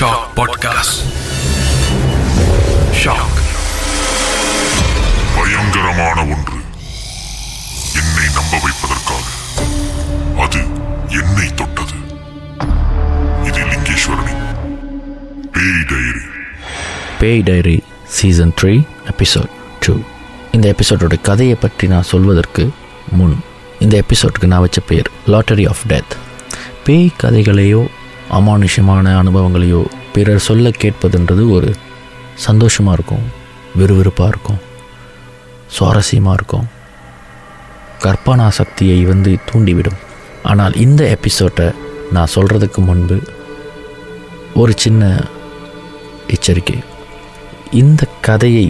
Shock podcast shock பயங்கரமான ஒன்று. என்னை நம்ப வைப்பதற்காக. அது என்னை தொட்டது. இது லிங்கேஸ்வரனின் பேய் டைரி. பேய் diary season three episode two இந்த எபிசோடோட கதையை பற்றி நான் சொல்வதற்கு முன் இந்த எபிசோடுக்கு நான் வச்ச பேர் லாட்டரி ஆஃப் டெத் பேய் கதைகளையோ அமானுஷமான அனுபவங்களையோ பிறர் சொல்ல கேட்பதுன்றது ஒரு சந்தோஷமாக இருக்கும் விறுவிறுப்பாக இருக்கும் சுவாரஸ்யமாக இருக்கும். கற்பனா சக்தியை வந்து தூண்டிவிடும். ஆனால் இந்த எபிசோட்டை நான் சொல்கிறதுக்கு முன்பு ஒரு சின்ன எச்சரிக்கை. இந்த கதையை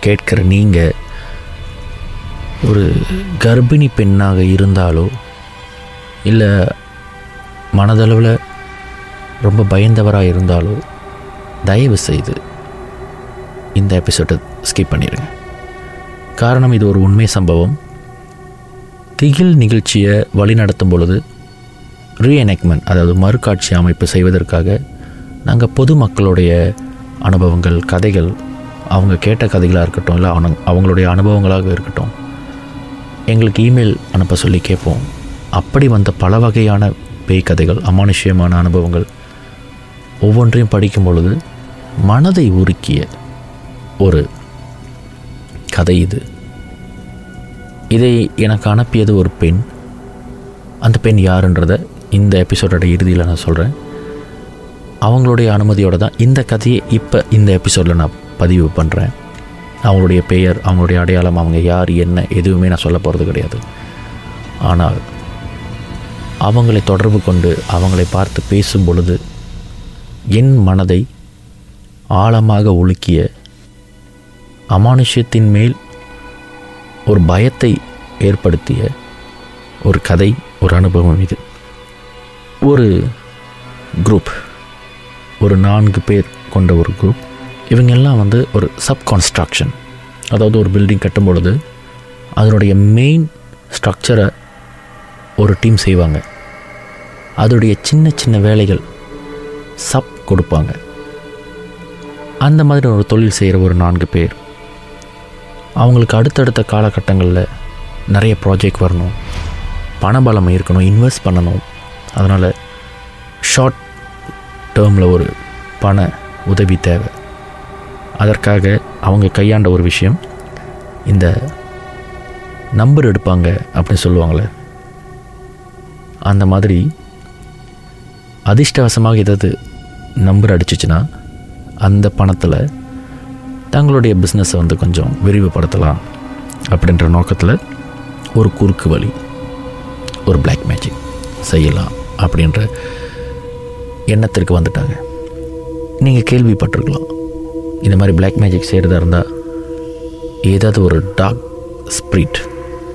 கேட்கிற நீங்கள் ஒரு கர்ப்பிணி பெண்ணாக இருந்தாலோ இல்லை மனதளவில் ரொம்ப பயந்தவராக இருந்தாலோ தயவு செய்து இந்த எபிசோட்டை ஸ்கிப் பண்ணிடுங்க காரணம் இது ஒரு உண்மை சம்பவம். திகில் நிகழ்ச்சியை வழிநடத்தும் பொழுது ரீஎனெக்மெண்ட் அதாவது மறுகாட்சி அமைப்பு செய்வதற்காக நாங்கள் பொதுமக்களுடைய அனுபவங்கள் கதைகள் அவங்க கேட்ட கதைகளாக இருக்கட்டும் இல்லை அவங்க அவங்களுடைய அனுபவங்களாக இருக்கட்டும் எங்களுக்கு இமெயில் அனுப்ப சொல்லி கேட்போம். அப்படி வந்த பல வகையான பேய் கதைகள் அமானுஷ்யமான அனுபவங்கள் ஒவ்வொன்றையும் படிக்கும் பொழுது மனதை உருக்கிய ஒரு கதை இது. இதை எனக்கு அனுப்பியது ஒரு பெண். அந்த பெண் யாருன்றதை இந்த எபிசோடோட இறுதியில் நான் சொல்கிறேன் அவங்களுடைய அனுமதியோடு தான் இந்த கதையை இப்போ இந்த எபிசோடில் நான் பதிவு பண்ணுறேன் அவங்களுடைய பெயர் அவங்களுடைய அடையாளம் அவங்க யார் என்ன எதுவுமே நான் சொல்ல போகிறது கிடையாது. ஆனால் அவங்களை தொடர்பு கொண்டு அவங்களை பார்த்து பேசும் பொழுது என் மனதை ஆழமாக உலுக்கிய அமானுஷ்யத்தின் மேல் ஒரு பயத்தை ஏற்படுத்திய ஒரு கதை ஒரு அனுபவம் இது. ஒரு குரூப் ஒரு நான்கு பேர் கொண்ட ஒரு குரூப் இவங்கெல்லாம் வந்து ஒரு சப் கன்ஸ்ட்ரக்ஷன் அதாவது ஒரு பில்டிங் கட்டும் பொழுது அதனுடைய மெயின் ஸ்ட்ரக்சரை ஒரு டீம் செய்வாங்க. அதோடைய சின்ன சின்ன வேலைகள் சப் கொடுப்பாங்க. அந்த மாதிரி ஒரு தொழில் செய்கிற ஒரு நான்கு பேர். அவங்களுக்கு அடுத்தடுத்த காலகட்டங்களில் நிறைய ப்ராஜெக்ட் வரணும். பணபலம் இருக்கணும் இன்வெஸ்ட் பண்ணணும். அதனால் ஷார்ட் டேர்மில் ஒரு பண உதவி தேவை. அதற்காக அவங்க கையாண்ட ஒரு விஷயம் இந்த நம்பர் எடுப்பாங்க அப்படின்னு சொல்லுவாங்களே. அந்த மாதிரி அதிர்ஷ்டவசமாக ஏதாவது நம்பர் அடிச்சிச்சுன்னா அந்த பணத்தில் தங்களுடைய பிஸ்னஸை வந்து கொஞ்சம் விரிவுபடுத்தலாம் அப்படின்ற நோக்கத்தில் ஒரு குறுக்கு வழி ஒரு பிளாக் மேஜிக் செய்யலாம் அப்படின்ற எண்ணத்திற்கு வந்துட்டாங்க. நீங்கள் கேள்விப்பட்டிருக்கலாம். இந்த மாதிரி பிளாக் மேஜிக் செய்கிறதா இருந்தால் ஏதாவது ஒரு டாக் ஸ்பிரிட்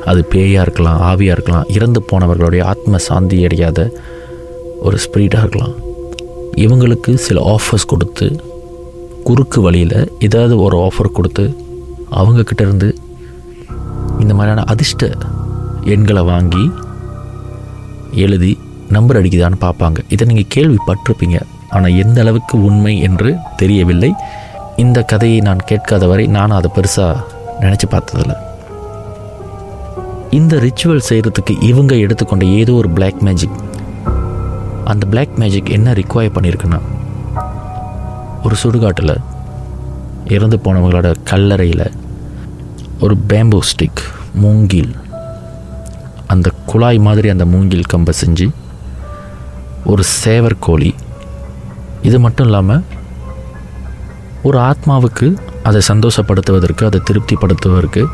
அது பேயாக இருக்கலாம் ஆவியாக இருக்கலாம் இறந்து போனவர்களுடைய ஆத்ம சாந்தி அடையாத ஒரு ஸ்பிரிட்டாக இருக்கலாம். இவங்களுக்கு சில ஆஃபர்ஸ் கொடுத்து குறுக்கு வழியில் ஏதாவது ஒரு ஆஃபர் கொடுத்து அவங்கக்கிட்ட இருந்து இந்த மாதிரியான அதிர்ஷ்ட எண்களை வாங்கி எழுதி நம்பர் அடிக்குதான்னு பார்ப்பாங்க. இதை நீங்கள் கேள்விப்பட்டிருப்பீங்க. ஆனால் எந்த அளவுக்கு உண்மை என்று தெரியவில்லை. இந்த கதையை நான் கேட்காத வரை நான் அதை பெருசாக நினச்சி பார்த்ததில்ல. இந்த ரிச்சுவல் செய்கிறதுக்கு இவங்க எடுத்துக்கொண்ட ஏதோ ஒரு பிளாக் மேஜிக் அந்த பிளாக் மேஜிக் என்ன ரிக்வயர் பண்ணியிருக்குன்னா ஒரு சுடுகாட்டில் இறந்து போனவங்களோட கல்லறையில் ஒரு பேம்போ ஸ்டிக் மூங்கில் அந்த குழாய் மாதிரி அந்த மூங்கில் கம்பை செஞ்சு ஒரு சேவர் கோழி. இது மட்டும் இல்லாமல் ஒரு ஆத்மாவுக்கு அதை சந்தோஷப்படுத்துவதற்கு அதை திருப்திப்படுத்துவதற்கு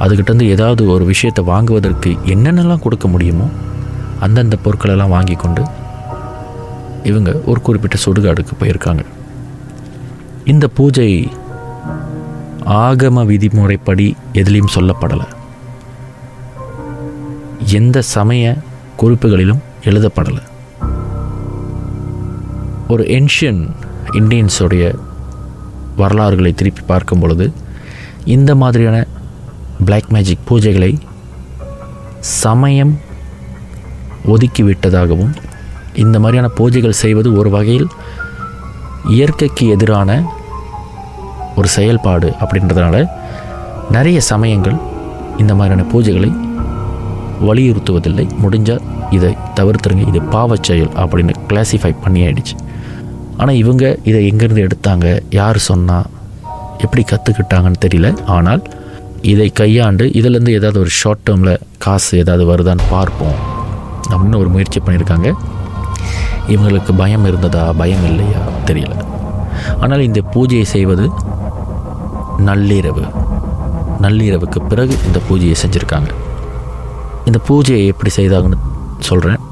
அதுக்கிட்டேருந்து ஏதாவது ஒரு விஷயத்தை வாங்குவதற்கு என்னென்னலாம் கொடுக்க முடியுமோ அந்தந்த பொருட்களெல்லாம் வாங்கி கொண்டு இவங்க ஒரு குறிப்பிட்ட சுடுகாடுக்கு போயிருக்காங்க. இந்த பூஜை ஆகம விதிமுறைப்படி எதிலையும் சொல்லப்படலை. எந்த சமய குறிப்புகளிலும் எழுதப்படலை. ஒரு ஏன்ஷியன் இண்டியன்ஸுடைய வரலாறுகளை திருப்பி பார்க்கும் பொழுது இந்த மாதிரியான பிளாக் மேஜிக் பூஜைகளை சமயம் ஒதுக்கிவிட்டதாகவும் இந்த மாதிரியான பூஜைகள் செய்வது ஒரு வகையில் இயற்கைக்கு எதிரான ஒரு செயல்பாடு அப்படின்றதுனால நிறைய சமயங்கள் இந்த மாதிரியான பூஜைகளை வலியுறுத்துவதில்லை. முடிஞ்சால் இதை தவிர்த்துருங்க. இது பாவச் செயல் அப்படின்னு கிளாசிஃபை பண்ணி ஆயிடுச்சு. ஆனால் இவங்க இதை எங்கேருந்து எடுத்தாங்க? யார் சொன்னால் எப்படி கற்றுக்கிட்டாங்கன்னு தெரியல. ஆனால் இதை கையாண்டு இதிலேருந்து ஏதாவது ஒரு ஷார்ட் டேர்மில் காசு ஏதாவது வருதான்னு பார்ப்போம். அப்படின்னு ஒரு முயற்சி பண்ணியிருக்காங்க. இவங்களுக்கு பயம் இருந்ததா பயம் இல்லையா? தெரியல. ஆனால் இந்த பூஜையை செய்வது நள்ளிரவு. நள்ளிரவுக்கு பிறகு இந்த பூஜையை செஞ்சுருக்காங்க. இந்த பூஜையை எப்படி செய்தாங்கன்னு சொல்கிறேன்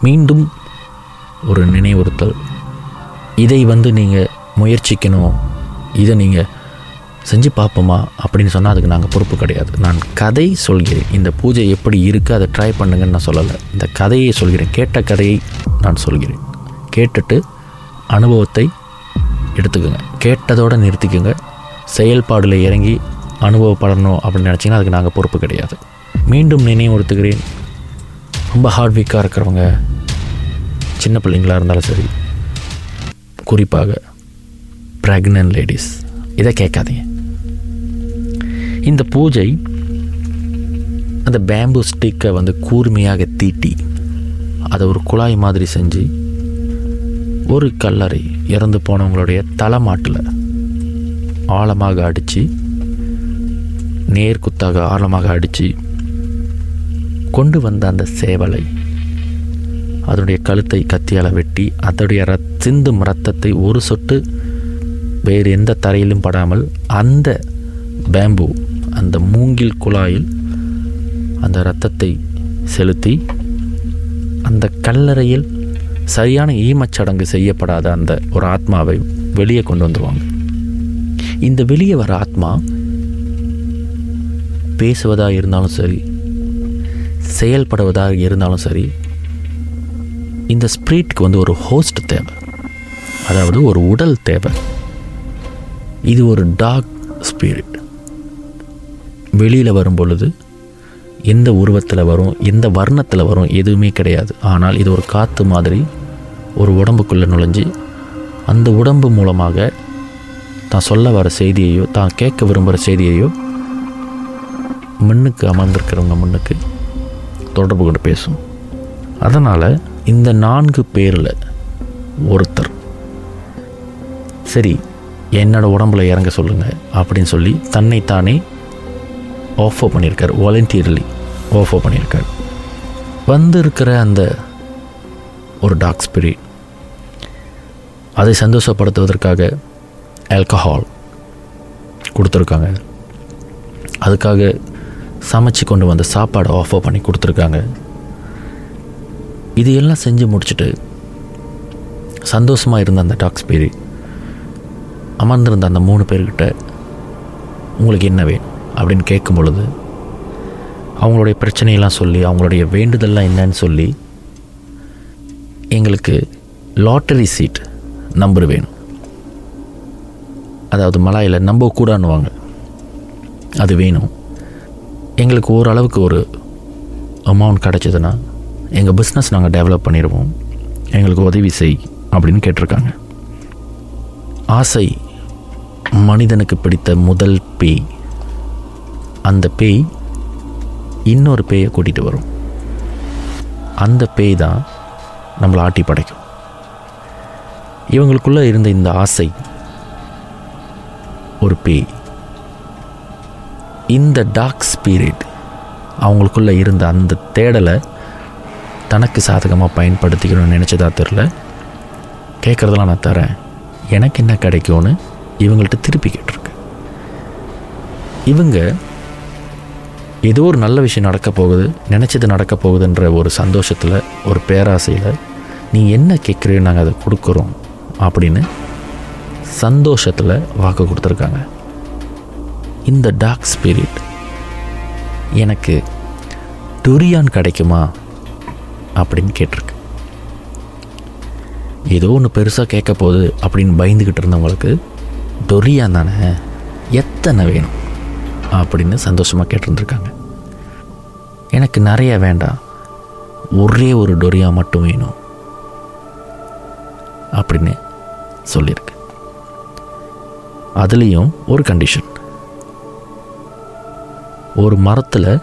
மீண்டும் ஒரு நினைவுறுத்தல். இதை வந்து நீங்கள் முயற்சிக்கணும். இதை நீங்கள் செஞ்சு பார்ப்போமா அப்படின்னு சொன்னால் அதுக்கு நாங்கள் பொறுப்பு கிடையாது. நான் கதை சொல்கிறேன். இந்த பூஜை எப்படி இருக்குது அதை ட்ரை பண்ணுங்கன்னு நான் சொல்லலை. இந்த கதையை சொல்கிறேன். கேட்ட கதையை நான் சொல்கிறேன். கேட்டுட்டு அனுபவத்தை எடுத்துக்கோங்க. கேட்டதோடு நிறுத்திக்கோங்க. செயல்பாடில் இறங்கி அனுபவப்படணும் அப்படின்னு நினச்சிங்கன்னா அதுக்கு நாங்கள் பொறுப்பு கிடையாது. மீண்டும் நினைவுறுத்துகிறேன் ரொம்ப ஹார்ட் வீக்காக இருக்கிறவங்க சின்ன பிள்ளைங்களாக இருந்தாலும் சரி குறிப்பாக ப்ரெக்னென்ட் லேடிஸ் இதை கேட்காதீங்க. இந்த பூஜை அந்த பேம்பு ஸ்டிக்கை வந்து கூர்மையாக தீட்டி அதை ஒரு குழாய் மாதிரி செஞ்சு ஒரு கல்லறை இறந்து போனவங்களுடைய தலைமாட்டில் ஆழமாக அடித்து நேர்குத்தாக ஆழமாக அடித்து கொண்டு வந்த அந்த சேவலை அதனுடைய கழுத்தை கத்தியால் வெட்டி அதனுடைய ரத் சிந்தும் ரத்தத்தை ஒரு சொட்டு வேறு எந்த தரையிலும் படாமல் அந்த பேம்பு அந்த மூங்கில் குழாயில் அந்த இரத்தத்தை செலுத்தி அந்த கல்லறையில் சரியான ஈமச்சடங்கு செய்யப்படாத அந்த ஒரு ஆத்மாவை வெளியே கொண்டு வந்துடுவாங்க இந்த வெளியே வர ஆத்மா பேசுவதாக இருந்தாலும் சரி செயல்படுவதாக இருந்தாலும் சரி இந்த ஸ்பிரிட்க்கு வந்து ஒரு ஹோஸ்ட் தேவை. அதாவது ஒரு உடல் தேவை. இது ஒரு டாக் ஸ்பிரிட் வெளியில் வரும் பொழுது எந்த உருவத்தில் வரும் எந்த வர்ணத்தில் வரும் எதுவுமே கிடையாது. ஆனால் இது ஒரு காற்று மாதிரி ஒரு உடம்புக்குள்ளே நுழைஞ்சு அந்த உடம்பு மூலமாக தான் சொல்ல வர செய்தியையோ தான் கேட்க விரும்புகிற செய்தியையோ முன்னுக்கு அமர்ந்திருக்கிறவங்க முன்னுக்கு தொடர்பு கொண்டு பேசும். அதனால் இந்த நான்கு பேரில் ஒருத்தர் சரி என்னோட உடம்புல இறங்க சொல்லுங்கள் அப்படின்னு சொல்லி தன்னைத்தானே ஆஃபர் பண்ணியிருக்கார் வாலண்டியர்லி ஆஃபர் பண்ணியிருக்காரு. வந்திருக்கிற அந்த ஒரு டாக் ஸ்பிரிட் அதை சந்தோஷப்படுத்துவதற்காக ஆல்கஹால் கொடுத்துருக்காங்க. அதுக்காக சமைச்சு கொண்டு வந்த சாப்பாடை ஆஃபர் பண்ணி கொடுத்துருக்காங்க. இது எல்லாம் செஞ்சு முடிச்சுட்டு சந்தோஷமாக இருந்த அந்த டாக்ஸ் ஸ்பிரிட் அமர்ந்திருந்த அந்த மூணு பேர்கிட்ட உங்களுக்கு என்ன வேணும்? அப்படின்னு கேட்கும் பொழுது அவங்களுடைய பிரச்சனையெல்லாம் சொல்லி அவங்களுடைய வேண்டுதல்லாம் என்னன்னு சொல்லி எங்களுக்கு லாட்டரி சீட் நம்பர் வேணும். அதாவது மலாயில் நம்ப கூடான்னுவாங்க. அது வேணும். எங்களுக்கு ஓரளவுக்கு ஒரு அமௌண்ட் கிடச்சிதுன்னா எங்கள் பிஸ்னஸ் நாங்கள் டெவலப் பண்ணிடுவோம். எங்களுக்கு உதவி செய் அப்படின்னு கேட்டிருக்காங்க. ஆசை மனிதனுக்கு பிடித்த முதல் பேய். அந்த பேய் இன்னொரு பேயை கூட்டிகிட்டு வரும். அந்த பேய் தான் நம்மளை ஆட்டி படைக்கும். இவங்களுக்குள்ளே இருந்த இந்த ஆசை ஒரு பேய். இந்த டார்க் ஸ்பிரிட் அவங்களுக்குள்ளே இருந்த அந்த தேடலை தனக்கு சாதகமாக பயன்படுத்திக்கணும்னு நினச்சதா தெரில கேட்குறதெல்லாம் நான் தரேன். எனக்கு என்ன கிடைக்கும்னு இவங்கள்ட்ட திருப்பி கேட்டிருக்கு. இவங்க ஏதோ ஒரு நல்ல விஷயம் நடக்க போகுது நினச்சது நடக்க போகுதுன்ற ஒரு சந்தோஷத்தில் ஒரு பேராசையில் நீ என்ன கேட்குறியோ நாங்கள் அதை கொடுக்குறோம் அப்படின்னு சந்தோஷத்தில் வாக்கு கொடுத்துருக்காங்க. இந்த டார்க் ஸ்பிரிட் எனக்கு டுரியான் கிடைக்குமா அப்படின்னு கேட்டிருக்கு. ஏதோ ஒன்று பெருசாக கேட்க போகுது அப்படின்னு பயந்துக்கிட்டு இருந்தவங்களுக்கு டொரியான் தானே? எத்தனை வேணும்? அப்படின்னு சந்தோஷமாக கேட்டிருந்துருக்காங்க. எனக்கு நிறைய வேண்டாம். ஒரே ஒரு டொரியா மட்டும் வேணும். அப்படின்னு சொல்லியிருக்கு. அதுலேயும் ஒரு கண்டிஷன் ஒரு மரத்தில்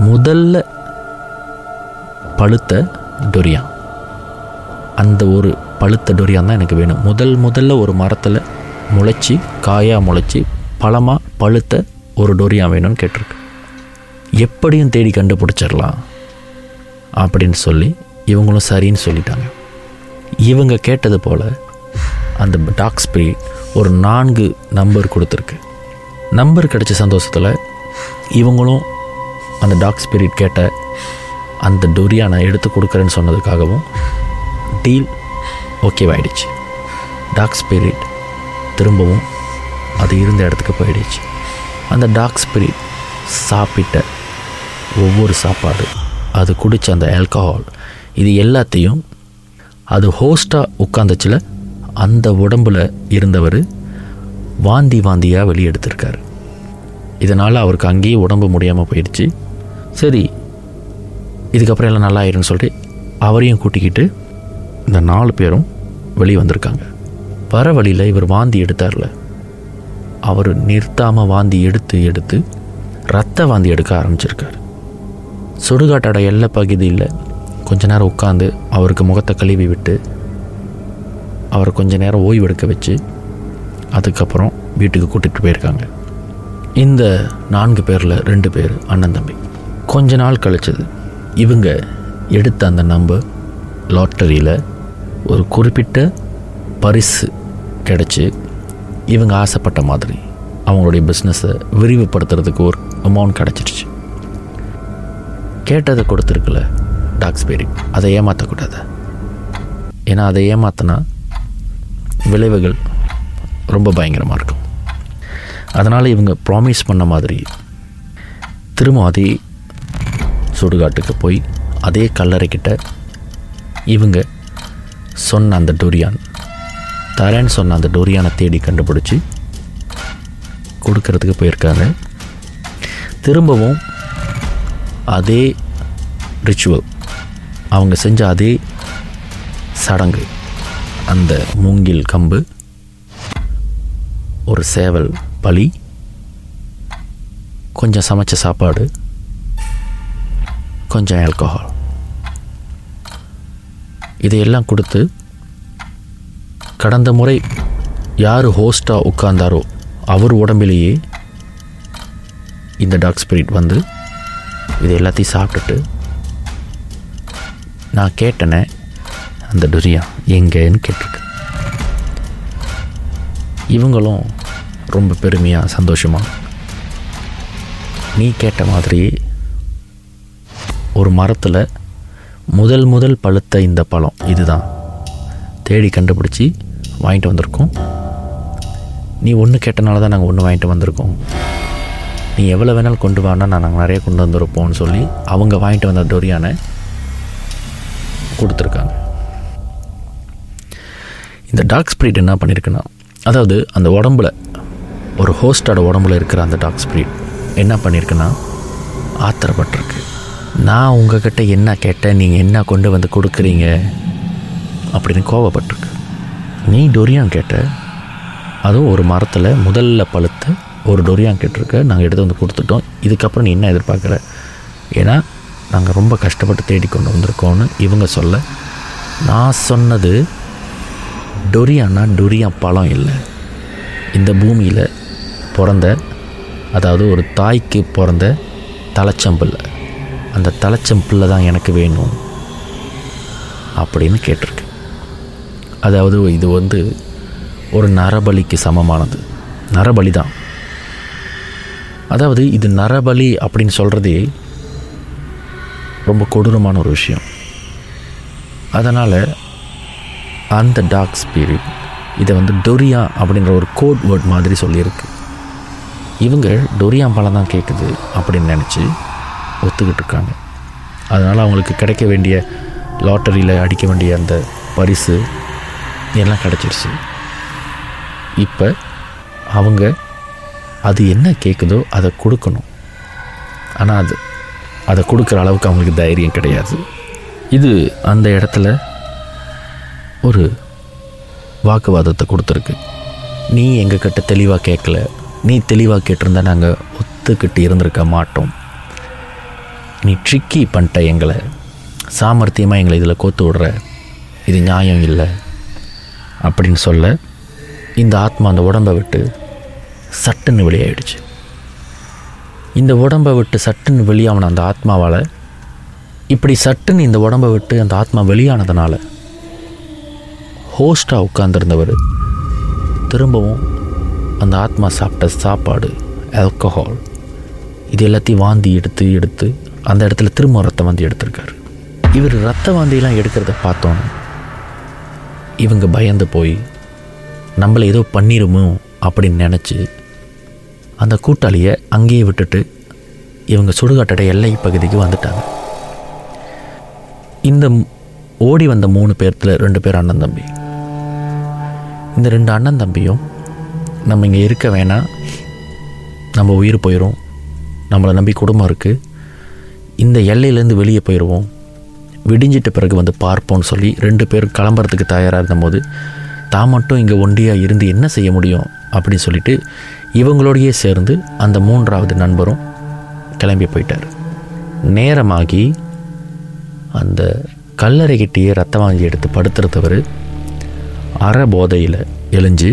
முதல்ல பழுத்த டொரியா. அந்த ஒரு பழுத்த டொரியான் தான் எனக்கு வேணும். முதல் முதல்ல ஒரு மரத்தில் முளைச்சி காயாக முளைச்சி பழமாக பழுத்த ஒரு டோரியா வேணும்னு கேட்டிருக்கு. எப்படியும் தேடி கண்டுபிடிச்சிடலாம் அப்படின்னு சொல்லி இவங்களும் சரின்னு சொல்லிட்டாங்க. இவங்க கேட்டது போல் அந்த டாக் ஸ்பிரிட் ஒரு நான்கு நம்பர் கொடுத்துருக்கு. நம்பர் கிடைச்ச சந்தோஷத்தில் இவங்களும் அந்த டாக் ஸ்பிரிட் கேட்ட அந்த டொரியானை எடுத்து கொடுக்குறேன்னு சொன்னதுக்காகவும் டீல் ஓகேவாயிடுச்சு டாக் ஸ்பிரிட் திரும்பவும் அது இருந்த இடத்துக்கு போயிடுச்சு. அந்த டாக் ஸ்பிரிட் சாப்பிட்ட ஒவ்வொரு சாப்பாடு. அது குடித்த அந்த ஆல்கஹால் இது எல்லாத்தையும் அது ஹோஸ்ட்டாக உட்காந்துச்சில் அந்த உடம்புல இருந்தவர் வாந்தி வாந்தியாக வெளியெடுத்திருக்காரு. இதனால் அவருக்கு அங்கேயே உடம்பு முடியாமல் போயிடுச்சு. சரி இதுக்கப்புறம் எல்லாம் நல்லா ஆயிருன்னு சொல்லிட்டு அவரையும் கூட்டிக்கிட்டு இந்த நாலு பேரும் வெளியே வந்திருக்காங்க. வர வழியில் இவர் வாந்தி எடுத்தார்ல. அவர் நிறுத்தாமல் வாந்தி எடுத்து எடுத்து ரத்த வாந்தி எடுக்க ஆரம்பிச்சிருக்காரு. சுடுகாட்டோட எல்லை பகுதியில் கொஞ்ச நேரம் உட்காந்து அவருக்கு முகத்தை கழுவி விட்டு அவரை கொஞ்ச நேரம் ஓய்வு எடுக்க வச்சு அதுக்கப்புறம் வீட்டுக்கு கூட்டிகிட்டு போயிருக்காங்க. இந்த நான்கு பேரில் ரெண்டு பேர் அண்ணன் தம்பி. கொஞ்ச நாள் கழிச்சது இவங்க எடுத்த அந்த நம்பர் லாட்டரியில் ஒரு குறிப்பிட்ட பரிசு கிடச்சி இவங்க ஆசைப்பட்ட மாதிரி அவங்களுடைய பிஸ்னஸை விரிவுபடுத்துறதுக்கு ஒரு அமௌண்ட் கிடச்சிருச்சு. கேட்டதை கொடுத்துருக்குல்ல டாக்ஸ் பேரிங் அதை ஏமாற்றக்கூடாது ஏன்னா அதை ஏமாத்தினா விளைவுகள் ரொம்ப பயங்கரமாக இருக்கும். அதனால் இவங்க ப்ராமிஸ் பண்ண மாதிரி திரும்ப அதே சுடுகாட்டுக்கு போய் அதே கல்லறைக்கிட்ட இவங்க சொன்ன அந்த டூரியான் தரேன்னு சொன்ன அந்த டொரியானை தேடி கண்டுபிடிச்சி கொடுக்கறதுக்கு போயிருக்காங்க திரும்பவும் அதே ரிச்சுவல் அவங்க செஞ்ச அதே சடங்கு அந்த மூங்கில் கம்பு ஒரு சேவல் பலி கொஞ்சம் சமைச்ச சாப்பாடு கொஞ்சம் ஆல்கஹால் இதையெல்லாம் கொடுத்து கடந்த முறை யார் ஹோஸ்ட்டாக உட்கார்ந்தாரோ அவர் உடம்பிலேயே இந்த டாக் ஸ்பிரிட் வந்து இது எல்லாத்தையும் சாப்பிட்டுட்டு நான் கேட்டேனே அந்த டுரியா எங்கேன்னு கேட்டிருக்கு. இவங்களும் ரொம்ப பெருமையாக சந்தோஷமாக நீ கேட்ட மாதிரி ஒரு மரத்தில் முதல் முதல் பழுத்த இந்த பழம் இதுதான். தேடி கண்டுபிடிச்சி வாங்கிட்டு வந்திருக்கோம். நீ ஒன்று கேட்டனால தான் நாங்கள் ஒன்று வாங்கிட்டு வந்திருக்கோம். நீ எவ்வளோ வேணாலும் கொண்டு வானா நான் நாங்கள் நிறைய கொண்டு வந்திருப்போம்னு சொல்லி அவங்க வாங்கிட்டு வந்த டொரியானை கொடுத்துருக்காங்க. இந்த டாக் ஸ்ப்ரீட் என்ன பண்ணியிருக்குன்னா அதாவது அந்த உடம்புல ஒரு ஹோஸ்டோட உடம்புல இருக்கிற அந்த டாக் ஸ்ப்ரீட் என்ன பண்ணியிருக்குன்னா ஆத்திரப்பட்டிருக்கு. நான் உங்ககிட்ட என்ன கேட்டேன் நீங்கள் என்ன கொண்டு வந்து கொடுக்குறீங்க அப்படின்னு கோவப்பட்டிருக்கு. நீ டொரியான் கேட்ட அதுவும் ஒரு மரத்தில் முதல்ல பழுத்த ஒரு டொரியான் கேட்டிருக்க நாங்கள் எடுத்து வந்து கொடுத்துட்டோம். இதுக்கப்புறம் நீ என்ன எதிர்பார்க்குற? ஏன்னா நாங்கள் ரொம்ப கஷ்டப்பட்டு தேடி கொண்டு வந்திருக்கோன்னு இவங்க சொல்ல நான் சொன்னது டொரியான்னா டொரியான் பழம் இல்லை. இந்த பூமியில் பிறந்த அதாவது ஒரு தாய்க்கு பிறந்த தலைச்சம்பிள்ளை அந்த தலைச்சம்பிள்ளை தான் எனக்கு வேணும் அப்படின்னு கேட்டிருக்கேன் அதாவது இது வந்து ஒரு நரபலிக்கு சமமானது. நரபலி தான் அதாவது இது நரபலி அப்படின்னு சொல்கிறதே ரொம்ப கொடூரமான ஒரு விஷயம். அதனால் அந்த டாக் ஸ்பிரிட் இதை வந்து டொரியா அப்படின்ற ஒரு கோட் வேர்ட் மாதிரி சொல்லியிருக்கு. இவங்க டொரியா பழம் தான் கேட்குது அப்படின்னு நினச்சி ஒத்துக்கிட்டு இருக்காங்க. அதனால் அவங்களுக்கு கிடைக்க வேண்டிய லாட்டரியில் அடிக்க வேண்டிய அந்த பரிசு எல்லாம் கிடச்சிருச்சு. இப்போ அவங்க அது என்ன கேட்குதோ அதை கொடுக்கணும். ஆனால் அது அதை கொடுக்குற அளவுக்கு அவங்களுக்கு தைரியம் கிடையாது. இது அந்த இடத்துல ஒரு வாக்குவாதத்தை கொடுத்துருக்கு. நீ எங்ககிட்ட தெளிவாக கேட்கல நீ தெளிவாக கேட்டிருந்தா நாங்கள் ஒத்துக்கிட்டு இருந்திருக்க மாட்டோம். நீ ட்ரிக்கி பண்ணிட்ட எங்களை. சாமர்த்தியமாக எங்களை இதில் கோத்து விடுற. இது நியாயம் இல்லை. அப்படின்னு சொல்ல இந்த ஆத்மா அந்த உடம்பை விட்டு சட்டுன்னு வெளியாயிடுச்சு. இந்த உடம்பை விட்டு சட்டுன்னு வெளியான அந்த ஆத்மாவால் இப்படி சட்டுன்னு இந்த உடம்பை விட்டு அந்த ஆத்மா வெளியானதுனால ஹோஸ்டாக உட்காந்துருந்தவர் திரும்பவும் அந்த ஆத்மா சாப்பிட்ட சாப்பாடு ஆல்கஹால் இது எல்லாத்தையும் வாந்தி எடுத்து எடுத்து அந்த இடத்துல திரும்ப ரத்த வாந்தி எடுத்திருக்காரு. இவர் ரத்த வாந்தியெல்லாம் எடுக்கிறத பார்த்தோன்னே இவங்க பயந்து போய் நம்மளை ஏதோ பண்ணிருமோ? அப்படின்னு நினச்சி அந்த கூட்டாளியை அங்கேயே விட்டுட்டு இவங்க சுடுகாட்டோட எல்லை பகுதிக்கு வந்துட்டாங்க. இந்த ஓடி வந்த மூணு பேர்த்தில் ரெண்டு பேர் அண்ணன் தம்பி. இந்த ரெண்டு அண்ணன் தம்பியும் நம்ம இங்கே இருக்க வேணாம். நம்ம உயிர் போயிடும் நம்மளை நம்பி குடும்பம் இருக்குது இந்த எல்லையிலேருந்து வெளியே போயிடுவோம் விடிஞ்சிட்ட பிறகு வந்து பார்ப்போம்னு சொல்லி ரெண்டு பேரும் கிளம்புறதுக்கு தயாராக இருந்தபோது தான் மட்டும் இங்கே ஒண்டியாக இருந்து என்ன செய்ய முடியும்? அப்படின்னு சொல்லிட்டு இவங்களோடையே சேர்ந்து அந்த மூன்றாவது நண்பரும் கிளம்பி போயிட்டார். நேரமாகி அந்த கல்லறைகிட்டேயே ரத்த வாங்கி எடுத்து படுத்துறதவர் அற போதையில் எழிஞ்சு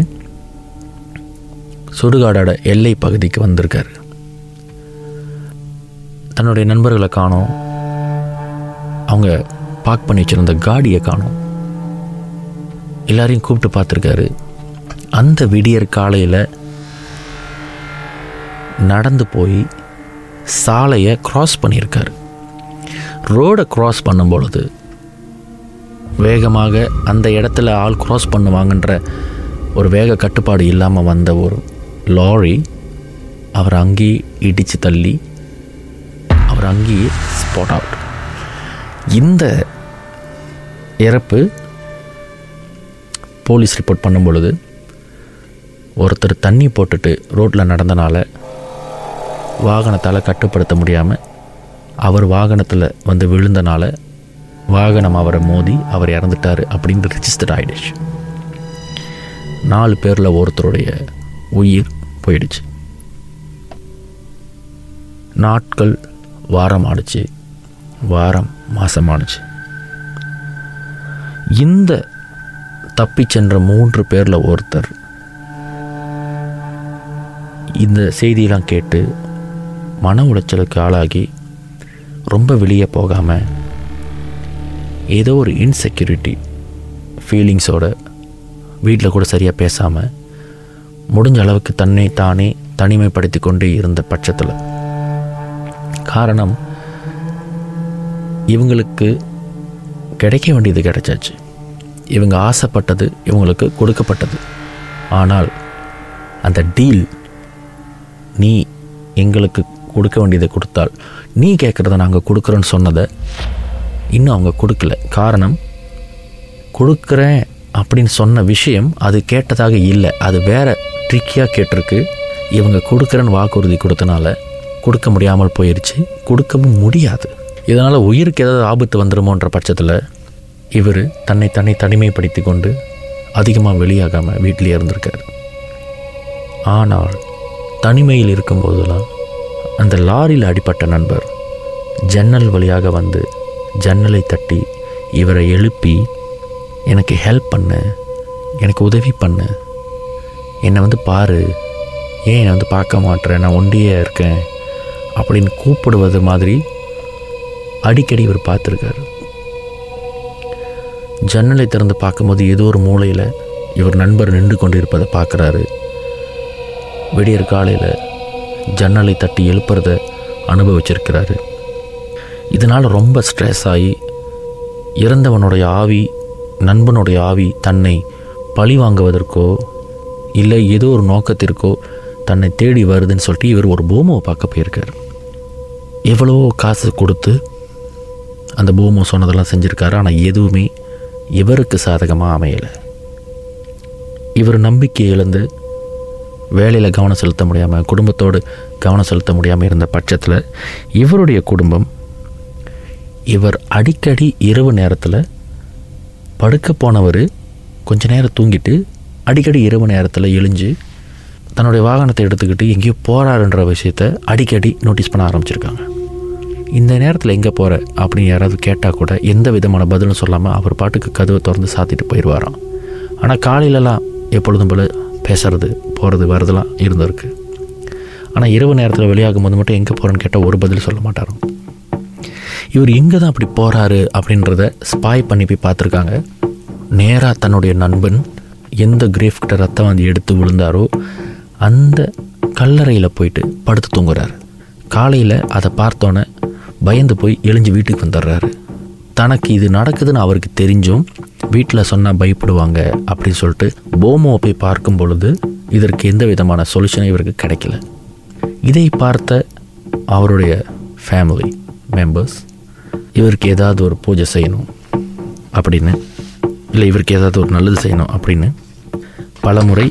சுடுகாடோட எல்லை பகுதிக்கு வந்திருக்காரு. தன்னுடைய நண்பர்களை காணோம். அவங்க பார்க் பண்ணி வச்சிருந்த காடியை காணும். எல்லாரையும் கூப்பிட்டு பார்த்துருக்காரு. அந்த விடியற் காலையில் நடந்து போய் சாலையை க்ராஸ் பண்ணியிருக்கார். ரோடை க்ராஸ் பண்ணும் பொழுது வேகமாக அந்த இடத்துல ஆள் க்ராஸ் பண்ணுவாங்கன்ற ஒரு வேக கட்டுப்பாடு இல்லாமல் வந்த ஒரு லாரி அவர் அங்கேயே இடித்து தள்ளி அவர் அங்கேயே ஸ்பாட் அவுட் இந்த இறப்பு போலீஸ் ரிப்போர்ட் பண்ணும் பொழுது ஒருத்தர் தண்ணி போட்டுட்டு ரோட்டில் நடந்தனால வாகனத்தால் கட்டுப்படுத்த முடியாமல் அவர் வாகனத்தில் வந்து விழுந்தனால வாகனம் அவரை மோதி அவர் இறந்துட்டார் அப்படின்னு ரிஜிஸ்டர் ஆகிடுச்சு நாலு பேரில் ஒருத்தருடைய உயிர் போயிடுச்சு. நாட்கள் வாரம் ஆடுச்சு. வாரம் மாசமானுச்சு. இந்த தப்பி சென்ற மூன்று பேரில் ஒருத்தர் இந்த செய்தியெல்லாம் கேட்டு மன உளைச்சலுக்கு ஆளாகி ரொம்ப வெளியே போகாமல் ஏதோ ஒரு இன்செக்யூரிட்டி ஃபீலிங்ஸோட வீட்டில் கூட சரியாக பேசாமல் முடிஞ்ச அளவுக்கு தன்னை தானே தனிமைப்படுத்தி கொண்டே இருந்த பட்சத்தில். காரணம் இவங்களுக்கு கிடைக்க வேண்டியது கிடைச்சாச்சு. இவங்க ஆசைப்பட்டது இவங்களுக்கு கொடுக்கப்பட்டது. ஆனால் அந்த டீல் நீ எங்களுக்கு கொடுக்க வேண்டியதை கொடுத்தால் நீ கேட்குறத நாங்கள் கொடுக்குறோன்னு சொன்னதை இன்னும் அவங்க கொடுக்கல. காரணம் கொடுக்குறேன் அப்படின்னு சொன்ன விஷயம் அது கேட்டதாக இல்லை. அது வேற ட்ரிக்கியாக கேட்டிருக்கு. இவங்க கொடுக்குறேன்னு வாக்குறுதி கொடுத்தனால கொடுக்க முடியாமல் போயிடுச்சு கொடுக்கவும் முடியாது. இதனால் உயிருக்கு ஏதாவது ஆபத்து வந்துடுமோன்ற பட்சத்தில் இவர் தன்னை தன்னை தனிமைப்படுத்தி கொண்டு அதிகமாக வெளியாகாமல் வீட்டிலேயே இருந்திருக்கார். ஆனால் தனிமையில் இருக்கும்போதெல்லாம் அந்த லாரியில் அடிப்பட்ட நண்பர் ஜன்னல் வழியாக வந்து ஜன்னலை தட்டி இவரை எழுப்பி எனக்கு ஹெல்ப் பண்ணு எனக்கு உதவி பண்ணு. என்னை வந்து பாரு. ஏன் என்னை வந்து பார்க்க மாட்டேறேன் நான் ஒண்டியே இருக்கேன். அப்படின்னு கூப்பிடுவது மாதிரி அடிக்கடி இவர் பார்த்துருக்காரு. ஜன்னலை திறந்து பார்க்கும்போது ஏதோ ஒரு மூலையில் இவர் நண்பர் நின்று கொண்டிருப்பதை பார்க்குறாரு. விடியற் காலையில் ஜன்னலை தட்டி எழுப்புறத அனுபவிச்சிருக்கிறாரு. இதனால் ரொம்ப ஸ்ட்ரெஸ் ஆகி இறந்தவனுடைய ஆவி நண்பனுடைய ஆவி தன்னை பழி வாங்குவதற்கோ இல்லை ஏதோ ஒரு நோக்கத்திற்கோ தன்னை தேடி வருதுன்னு சொல்லிட்டு இவர் ஒரு பூமாவை பார்க்க போயிருக்கார். எவ்வளவோ காசு கொடுத்து அந்த பூமோ சொன்னதெல்லாம் செஞ்சுருக்காரு ஆனால் எதுவுமே இவருக்கு சாதகமாக அமையலை. இவர் நம்பிக்கை இழந்து வேலையில் கவனம் செலுத்த முடியாமல் குடும்பத்தோடு கவனம் செலுத்த முடியாமல் இருந்த பட்சத்தில் இவருடைய குடும்பம் இவர் அடிக்கடி இரவு நேரத்தில் படுக்க போனவர் கொஞ்ச நேரம் தூங்கிட்டு அடிக்கடி இரவு நேரத்தில் எழிஞ்சு தன்னுடைய வாகனத்தை எடுத்துக்கிட்டு எங்கேயோ போகிறாருன்ற விஷயத்த அடிக்கடி நோட்டீஸ் பண்ண ஆரம்பிச்சிருக்காங்க. இந்த நேரத்தில் எங்கே போகிற அப்படின்னு யாராவது கேட்டால் கூட எந்த விதமான பதிலும் சொல்லாமல் அவர் பாட்டுக்கு கதவை திறந்து சாத்திட்டு போயிடுவாராம் ஆனால் காலையிலலாம் எப்பொழுதும் போல் பேசுறது போகிறது வர்றதுலாம் இருந்திருக்கு. ஆனால் இரவு நேரத்தில் வெளியாகும் போது மட்டும் எங்கே போகிறேன்னு கேட்டால் ஒரு பதில் சொல்ல மாட்டாராம். இவர் எங்கே தான் அப்படி போகிறாரு அப்படின்றத ஸ்பாய் பண்ணி போய் பார்த்துருக்காங்க. நேராக தன்னுடைய நண்பன் எந்த கிரேஃப் கிட்ட ரத்தம் வந்து எடுத்து விழுந்தாரோ அந்த கல்லறையில் போயிட்டு படுத்து தூங்குறாரு. காலையில் அதை பார்த்தோன்னே பயந்து போய் எழுஞ்சு வீட்டுக்கு வந்துடுறாரு. தனக்கு இது நடக்குதுன்னு அவருக்கு தெரிஞ்சும் வீட்டில் சொன்னால் பயப்படுவாங்க அப்படின்னு சொல்லிட்டு போமோவை போய் பார்க்கும் பொழுது இதற்கு எந்த விதமான சொல்யூஷனும் இவருக்கு கிடைக்கல. இதை பார்த்த அவருடைய ஃபேமிலி மெம்பர்ஸ் இவருக்கு ஏதாவது ஒரு பூஜை செய்யணும் அப்படின்னு இல்லை இவருக்கு ஏதாவது ஒரு நல்லது செய்யணும் அப்படின்னு பல முறை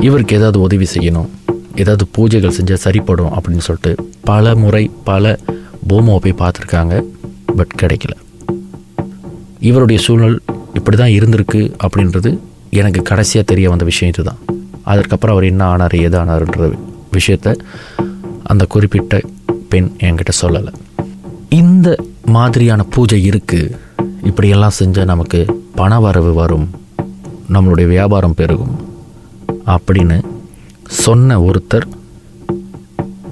இவருக்கு ஏதாவது உதவி செய்யணும் ஏதாவது பூஜைகள் செஞ்சால் சரிப்படும் அப்படின்னு சொல்லிட்டு பல முறை பல போமோவை போய் பார்த்துருக்காங்க பட் கிடைக்கல. இவருடைய சூழல் இப்படி தான் இருந்திருக்கு அப்படின்றது எனக்கு கடைசியாக தெரிய வந்த விஷயம் இதுதான். அதற்கப்புறம் அவர் என்ன ஆனார் ஏது ஆனார்ன்ற விஷயத்த அந்த குறிப்பிட்ட பெண் என்கிட்ட சொல்லலை. இந்த மாதிரியான பூஜை இருக்குது இப்படியெல்லாம் செஞ்சால் நமக்கு பண வரவு வரும். நம்மளுடைய வியாபாரம் பெருகும். அப்படின்னு சொன்ன ஒருத்தர்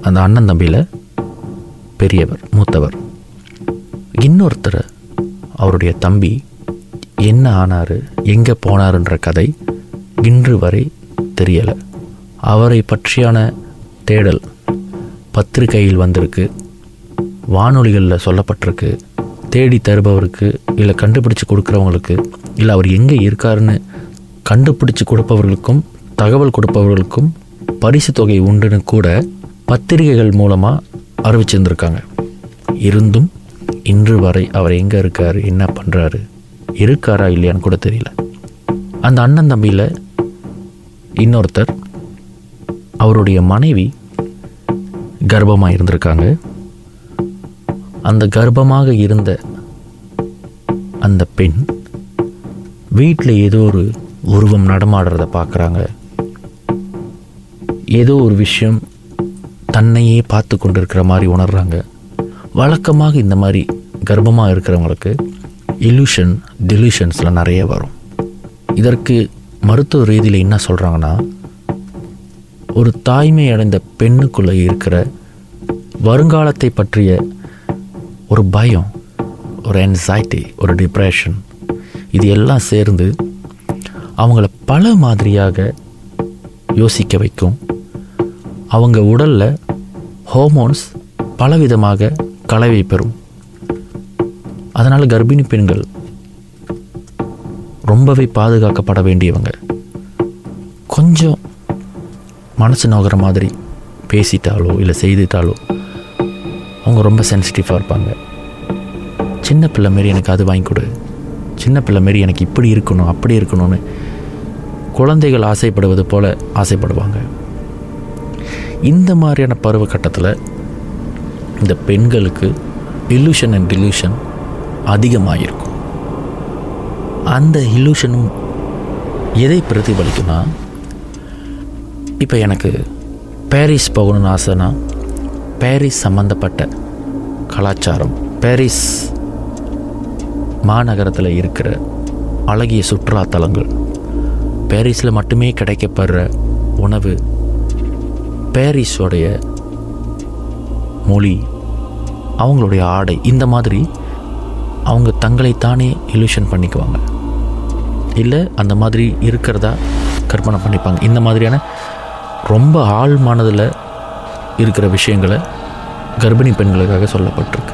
அந்த அண்ணன் தம்பியில் பெரியவர் மூத்தவர். இன்னொருத்தர் அவருடைய தம்பி என்ன ஆனார் எங்கே போனாருன்ற கதை இன்று வரை தெரியலை. அவரை பற்றியான தேடல் பத்திரிகையில் வந்திருக்கு வானொலிகளில் சொல்லப்பட்டிருக்கு தேடி தருபவருக்கு இல்லை கண்டுபிடிச்சு கொடுக்குறவங்களுக்கு இல்லை அவர் எங்கே இருக்காருன்னு கண்டுபிடிச்சு கொடுப்பவர்களுக்கும் தகவல் கொடுப்பவர்களுக்கும் பரிசு தொகை உண்டுன்னு கூட பத்திரிகைகள் மூலமாக அறிவிச்சிருந்துருக்காங்க. இருந்தும் இன்று வரை அவர் எங்கே இருக்கார் என்ன பண்ணுறாரு இருக்காரா இல்லையான்னு கூட தெரியல. அந்த அண்ணன் தம்பியில் இன்னொருத்தர் அவருடைய மனைவி கர்ப்பமாக இருந்திருக்காங்க. அந்த கர்ப்பமாக இருந்த அந்த பெண் வீட்டில் ஏதோ ஒரு உருவம் நடமாடுறத பார்க்குறாங்க ஏதோ ஒரு விஷயம் தன்னையே பார்த்து கொண்டு இருக்கிற மாதிரி உணர்றாங்க. வழக்கமாக இந்த மாதிரி கர்ப்பமாக இருக்கிறவங்களுக்கு இல்யூஷன் டெலியூஷன்ஸில் நிறைய வரும். இதற்கு மருத்துவ ரீதியில் என்ன சொல்கிறாங்கன்னா ஒரு தாய்மை அடைந்த பெண்ணுக்குள்ளே இருக்கிற வருங்காலத்தை பற்றிய ஒரு பயம் ஒரு என்சைட்டி ஒரு டிப்ரெஷன் இது எல்லாம் சேர்ந்து அவங்கள பல மாதிரியாக யோசிக்க வைக்கும். அவங்க உடலில் ஹோமோன்ஸ் பலவிதமாக கலவை பெறும். அதனால் கர்ப்பிணி பெண்கள் ரொம்பவே பாதுகாக்கப்பட வேண்டியவங்க. கொஞ்சம் மனசு நோகிற மாதிரி பேசிட்டாலோ இல்லை செய்துட்டாலோ அவங்க ரொம்ப சென்சிட்டிவாக இருப்பாங்க. சின்ன பிள்ளை மாரி எனக்கு அது வாங்கி கொடு. சின்ன பிள்ளை மாரி எனக்கு இப்படி இருக்கணும் அப்படி இருக்கணும்னு குழந்தைகள் ஆசைப்படுவது போல் ஆசைப்படுவாங்க. இந்த மாதிரியான பருவ கட்டத்தில் இந்த பெண்களுக்கு இல்யூஷன் அண்ட் டிலூஷன் அதிகமாக இருக்கும் அந்த இல்யூஷனும் எதை பிரதிபலிக்குன்னா இப்போ எனக்கு பாரிஸ் போகணும்னு ஆசைனா பாரிஸ் சம்மந்தப்பட்ட கலாச்சாரம் பாரிஸ் மாநகரத்தில் இருக்கிற அழகிய சுற்றுலாத்தலங்கள் பாரிஸில் மட்டுமே கிடைக்கப்படுற உணவு பேரிஸோடைய மொழி அவங்களுடைய ஆடை இந்த மாதிரி அவங்க தங்களைத்தானே இல்யூஷன் பண்ணிக்குவாங்க. இல்லை அந்த மாதிரி இருக்கிறதா கற்பனை பண்ணிப்பாங்க. இந்த மாதிரியான ரொம்ப ஆழ் மனதில் இருக்கிற விஷயங்களை கர்ப்பிணி பெண்களுக்காக சொல்லப்பட்டிருக்கு.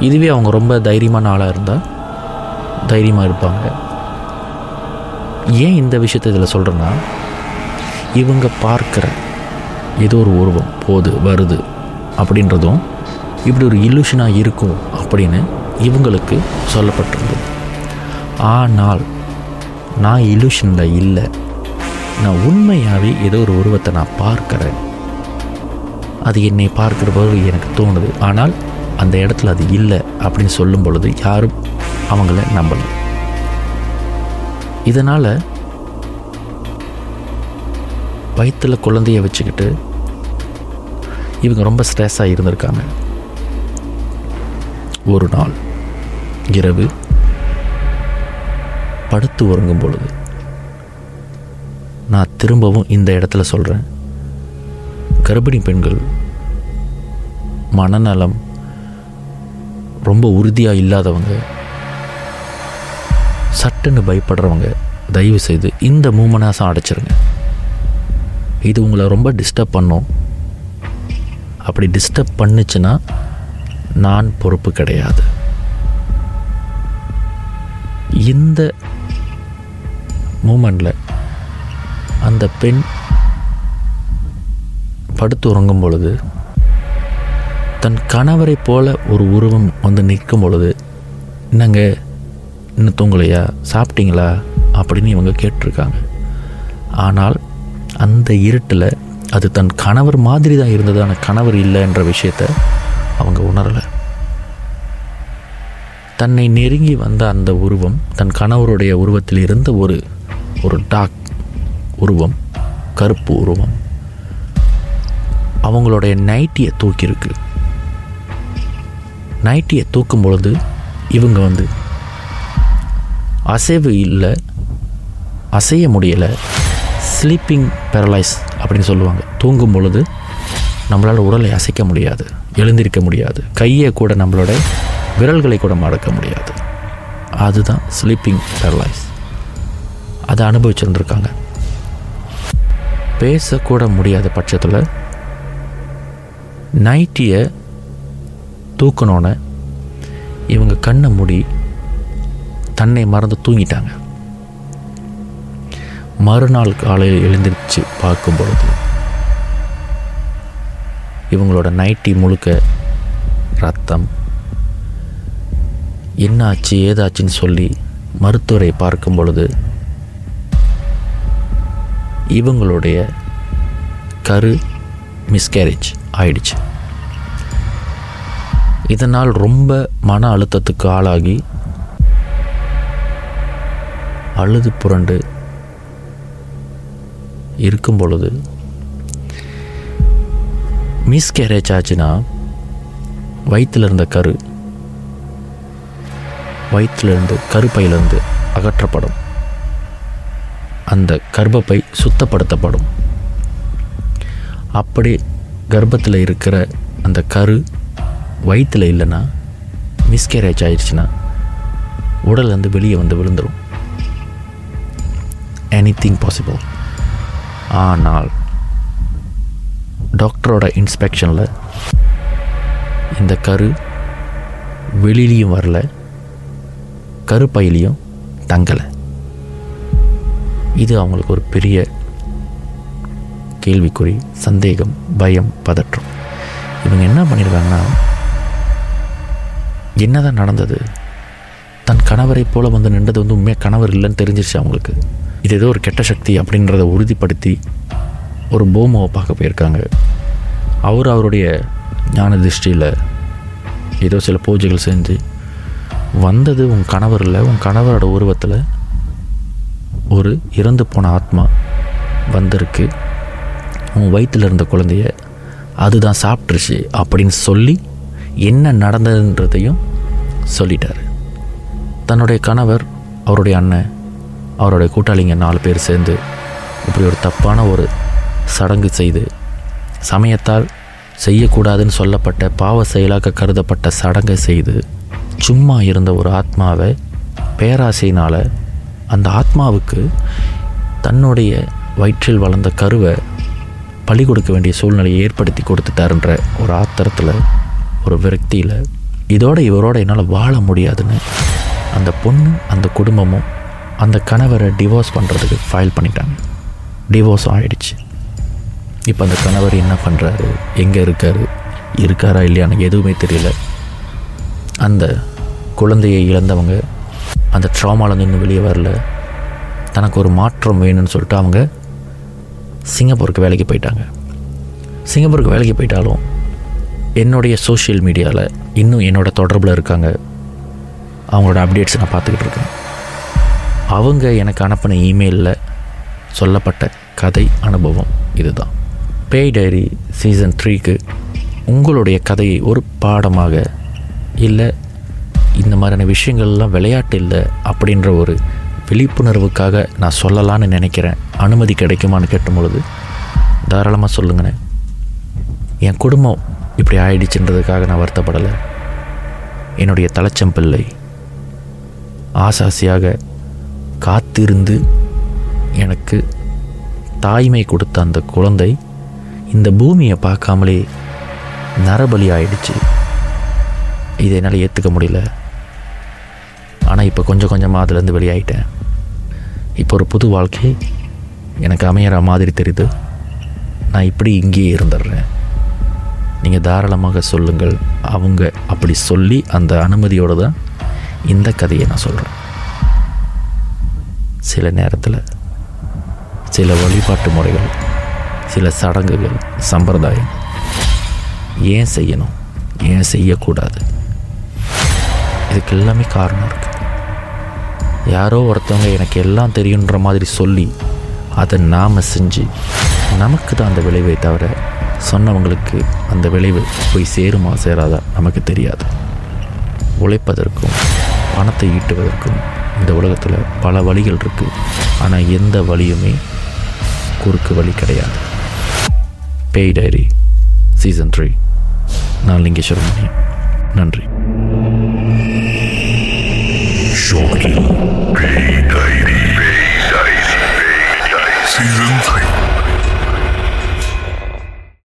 இதுவே அவங்க ரொம்ப தைரியமான ஆளாக இருந்தால் தைரியமாக இருப்பாங்க. ஏன் இந்த விஷயத்தை இதில் சொல்கிறேன்னா இவங்க பார்க்குற ஏதோ ஒரு உருவம் போது வருது அப்படின்றதும் இப்படி ஒரு இல்லூஷனாக இருக்கும் அப்படின்னு இவங்களுக்கு சொல்லப்பட்டிருந்தது. ஆனால் நான் இல்லூஷனில் இல்லை. நான் உண்மையாகவே ஏதோ ஒரு உருவத்தை நான் பார்க்குறேன். அது என்னை பார்க்கிற போது எனக்கு தோணுது. ஆனால் அந்த இடத்துல அது இல்லை அப்படின்னு சொல்லும் பொழுது யாரும் அவங்கள நம்பலை. இதனால் வயிற்றில் குழந்தைய வச்சுக்கிட்டு இவங்க ரொம்ப ஸ்ட்ரெஸ்ஸாக இருந்திருக்காங்க. ஒரு நாள் இரவு படுத்து உறங்கும் பொழுது நான் திரும்பவும் இந்த இடத்துல சொல்கிறேன் கர்ப்பிணி பெண்கள் மனநலம் ரொம்ப உறுதியாக இல்லாதவங்க சட்டுன்னு பயப்படுறவங்க தயவு செய்து இந்த மூமனாசம் அடைச்சிருங்க. இது உங்களை ரொம்ப டிஸ்டர்ப் பண்ணும். அப்படி டிஸ்டர்ப் பண்ணுச்சுன்னா நான் பொறுப்பு கிடையாது. இந்த மூமெண்டில் அந்த பெண் படுத்து உறங்கும் பொழுது தன் கணவரை போல ஒரு உருவம் வந்து நிற்கும் பொழுது என்னங்க இன்னும் தூங்கலையா? சாப்பிட்டீங்களா? அப்படின்னு இவங்க கேட்டிருக்காங்க. ஆனால் அந்த இருட்டில் அது தன் கணவர் மாதிரி தான் இருந்தது. ஆனால் கணவர் இல்லைன்ற விஷயத்த அவங்க உணரலை. தன்னை நெருங்கி வந்த அந்த உருவம் தன் கணவருடைய உருவத்தில் இருந்த ஒரு ஒரு டாக் உருவம் கருப்பு உருவம் அவங்களுடைய நைட்டியை தூக்கியிருக்கு. நைட்டியை தூக்கும் பொழுது இவங்க வந்து அசைவு இல்லை அசைய முடியலை ஸ்லீப்பிங் பேரலைஸ் அப்படின்னு சொல்லுவாங்க. தூங்கும் பொழுது நம்மளால் உடலை அசைக்க முடியாது எழுந்திருக்க முடியாது கையை கூட நம்மளோட விரல்களை கூட மறக்க முடியாது. அதுதான் ஸ்லீப்பிங் பேரலைஸ் அதை அனுபவிச்சுருந்துருக்காங்க. பேசக்கூட முடியாத பட்சத்தில் நைட்டியை தூக்கணுன்னு இவங்க கண்ணை மூடி தன்னை மறந்து தூங்கிட்டாங்க. மறுநாள் காலையில் எழுந்திருச்சு பார்க்கும் பொழுது இவங்களோட நைட்டி முழுக்க ரத்தம். என்னாச்சு ஏதாச்சுன்னு சொல்லி மருத்துவரை பார்க்கும் பொழுது இவங்களுடைய கரு மிஸ்கேரேஜ் ஆயிடுச்சு. இதனால் ரொம்ப மன அழுத்தத்துக்கு ஆளாகி அழுது புரண்டு இருக்கும் பொழுது மிஸ்கேரேஜ் ஆச்சுன்னா வயிற்றில் இருந்த கரு வயிற்றிலிருந்து கருப்பையிலிருந்து அகற்றப்படும். அந்த கர்ப்பப்பை சுத்தப்படுத்தப்படும். அப்படி கர்ப்பத்தில் இருக்கிற அந்த கரு வயிற்றில் இல்லைன்னா மிஸ்கேரேஜ் ஆயிடுச்சுன்னா உடல் வந்து வெளியே வந்து விழுந்துடும் எனி திங் பாசிபிள் ஆனால் டாக்டரோட இன்ஸ்பெக்ஷனில் இந்த கரு வெளியிலையும் வரல கருப்பையிலையும் தங்கலை. இது அவங்களுக்கு ஒரு பெரிய கேள்விக்குறி சந்தேகம் பயம் பதற்றம். இவங்க என்ன பண்ணியிருக்காங்கன்னா என்னதான் நடந்தது தன் கணவரை போல வந்து நின்றது வந்து உண்மையாக கணவர் இல்லைன்னு தெரிஞ்சிருச்சு அவங்களுக்கு. இது ஏதோ ஒரு கெட்ட சக்தி அப்படின்றத உறுதிப்படுத்தி ஒரு பூமாவை பார்க்க போயிருக்காங்க. அவர் அவருடைய ஞான திருஷ்டியில் ஏதோ சில பூஜைகள் செஞ்சு வந்தது உன் கணவரில் உன் கணவரோட உருவத்தில் ஒரு இறந்து போன ஆத்மா வந்திருக்கு. உன் வயிற்றில் இருந்த குழந்தைய அதுதான் சாப்பிட்ருச்சு அப்படின்னு சொல்லி என்ன நடந்ததுன்றதையும் சொல்லிட்டார். தன்னுடைய கணவர் அவருடைய அண்ணன் அவருடைய கூட்டாளிங்க நாலு பேர் சேர்ந்து இப்படி ஒரு தப்பான ஒரு சடங்கு செய்து சமயத்தால் செய்யக்கூடாதுன்னு சொல்லப்பட்ட பாவ செயலாக கருதப்பட்ட சடங்கை செய்து சும்மா இருந்த ஒரு ஆத்மாவை பேராசையினால் அந்த ஆத்மாவுக்கு தன்னுடைய வயிற்றில் வளர்ந்த கருவை பழி கொடுக்க வேண்டிய சூழ்நிலையை ஏற்படுத்தி கொடுத்துட்டாருன்ற ஒரு ஆத்திரத்தில் ஒரு விரக்தியில். இதோட இவரோட என்னால் வாழ முடியாதுன்னு அந்த பொண்ணு அந்த குடும்பமும் அந்த கணவரை டிவோர்ஸ் பண்ணுறதுக்கு ஃபைல் பண்ணிட்டாங்க. டிவோர்ஸ் ஆகிடுச்சு இப்போ அந்த கணவர் என்ன பண்ணுறாரு எங்கே இருக்கார்? இருக்காரா இல்லையா எனக்கு எதுவுமே தெரியல. அந்த குழந்தையை இழந்தவங்க அந்த ட்ராமாவில் இன்னும் வெளியே வரல. தனக்கு ஒரு மாற்றம் வேணும்னு சொல்லிட்டு அவங்க சிங்கப்பூருக்கு வேலைக்கு போயிட்டாங்க. சிங்கப்பூருக்கு வேலைக்கு போயிட்டாலும் என்னுடைய சோஷியல் மீடியாவில் இன்னும் என்னோட தொடர்பில் இருக்காங்க. அவங்களோட அப்டேட்ஸ் நான் பார்த்துக்கிட்டு இருக்கேன். அவங்க எனக்கு அனுப்பின இமெயிலில் சொல்லப்பட்ட கதை அனுபவம் இதுதான். பேய் டைரி சீசன் த்ரீக்கு உங்களுடைய கதையை ஒரு பாடமாக இல்லை இந்த மாதிரியான விஷயங்கள்லாம் விளையாட்டு இல்லை அப்படின்ற ஒரு விழிப்புணர்வுக்காக நான் சொல்லலான்னு நினைக்கிறேன். அனுமதி கிடைக்குமான்னு கேட்டும் பொழுது தாராளமாக சொல்லுங்கண்ணே என் குடும்பம் இப்படி ஆயிடுச்சுன்றதுக்காக நான் வருத்தப்படலை. என்னுடைய தலைச்சம்பிள்ளை ஆசாசியாக காத்திருந்து எனக்கு தாய்மை கொடுத்த அந்த குழந்தை இந்த பூமியை பார்க்காமலே நரபலி ஆயிடுச்சு இதை என்னால் ஏற்றுக்க முடியல. ஆனால் இப்போ கொஞ்சம் கொஞ்சமாக அதுலேருந்து வெளியாயிட்டேன். இப்போ ஒரு புது வாழ்க்கை எனக்கு அமையிற மாதிரி தெரியுது. நான் இப்படி இங்கேயே இருந்துடுறேன். நீங்கள் தாராளமாக சொல்லுங்கள். அவங்க அப்படி சொல்லி அந்த அனுமதியோடு தான் இந்த கதையை நான் சொல்கிறேன் சில நேரத்தில் சில வழிபாட்டு முறைகள் சில சடங்குகள் சம்பிரதாயம் ஏன் செய்யணும் ஏன் செய்யக்கூடாது? இதுக்கு எல்லாமே காரணம் இருக்குது யாரோ ஒருத்தவங்க எனக்கு எல்லாம் தெரியுன்ற மாதிரி சொல்லி அதை நாம் செஞ்சு நமக்கு தான் அந்த விளைவை தவிர சொன்னவங்களுக்கு அந்த விளைவு போய் சேருமா சேராதா நமக்கு தெரியாது. உழைப்பதற்கும் பணத்தை ஈட்டுவதற்கும் இந்த உலகத்தில் பல வழிகள் இருக்குது ஆனால் எந்த வழியுமே குறுக்கு வழி கிடையாது பேய் டைரி சீசன் த்ரீ நான் லிங்கேஸ்வரமணியம் நன்றி Shortly, Pay Diary. Pay Diary. Pay Diary. Season 3.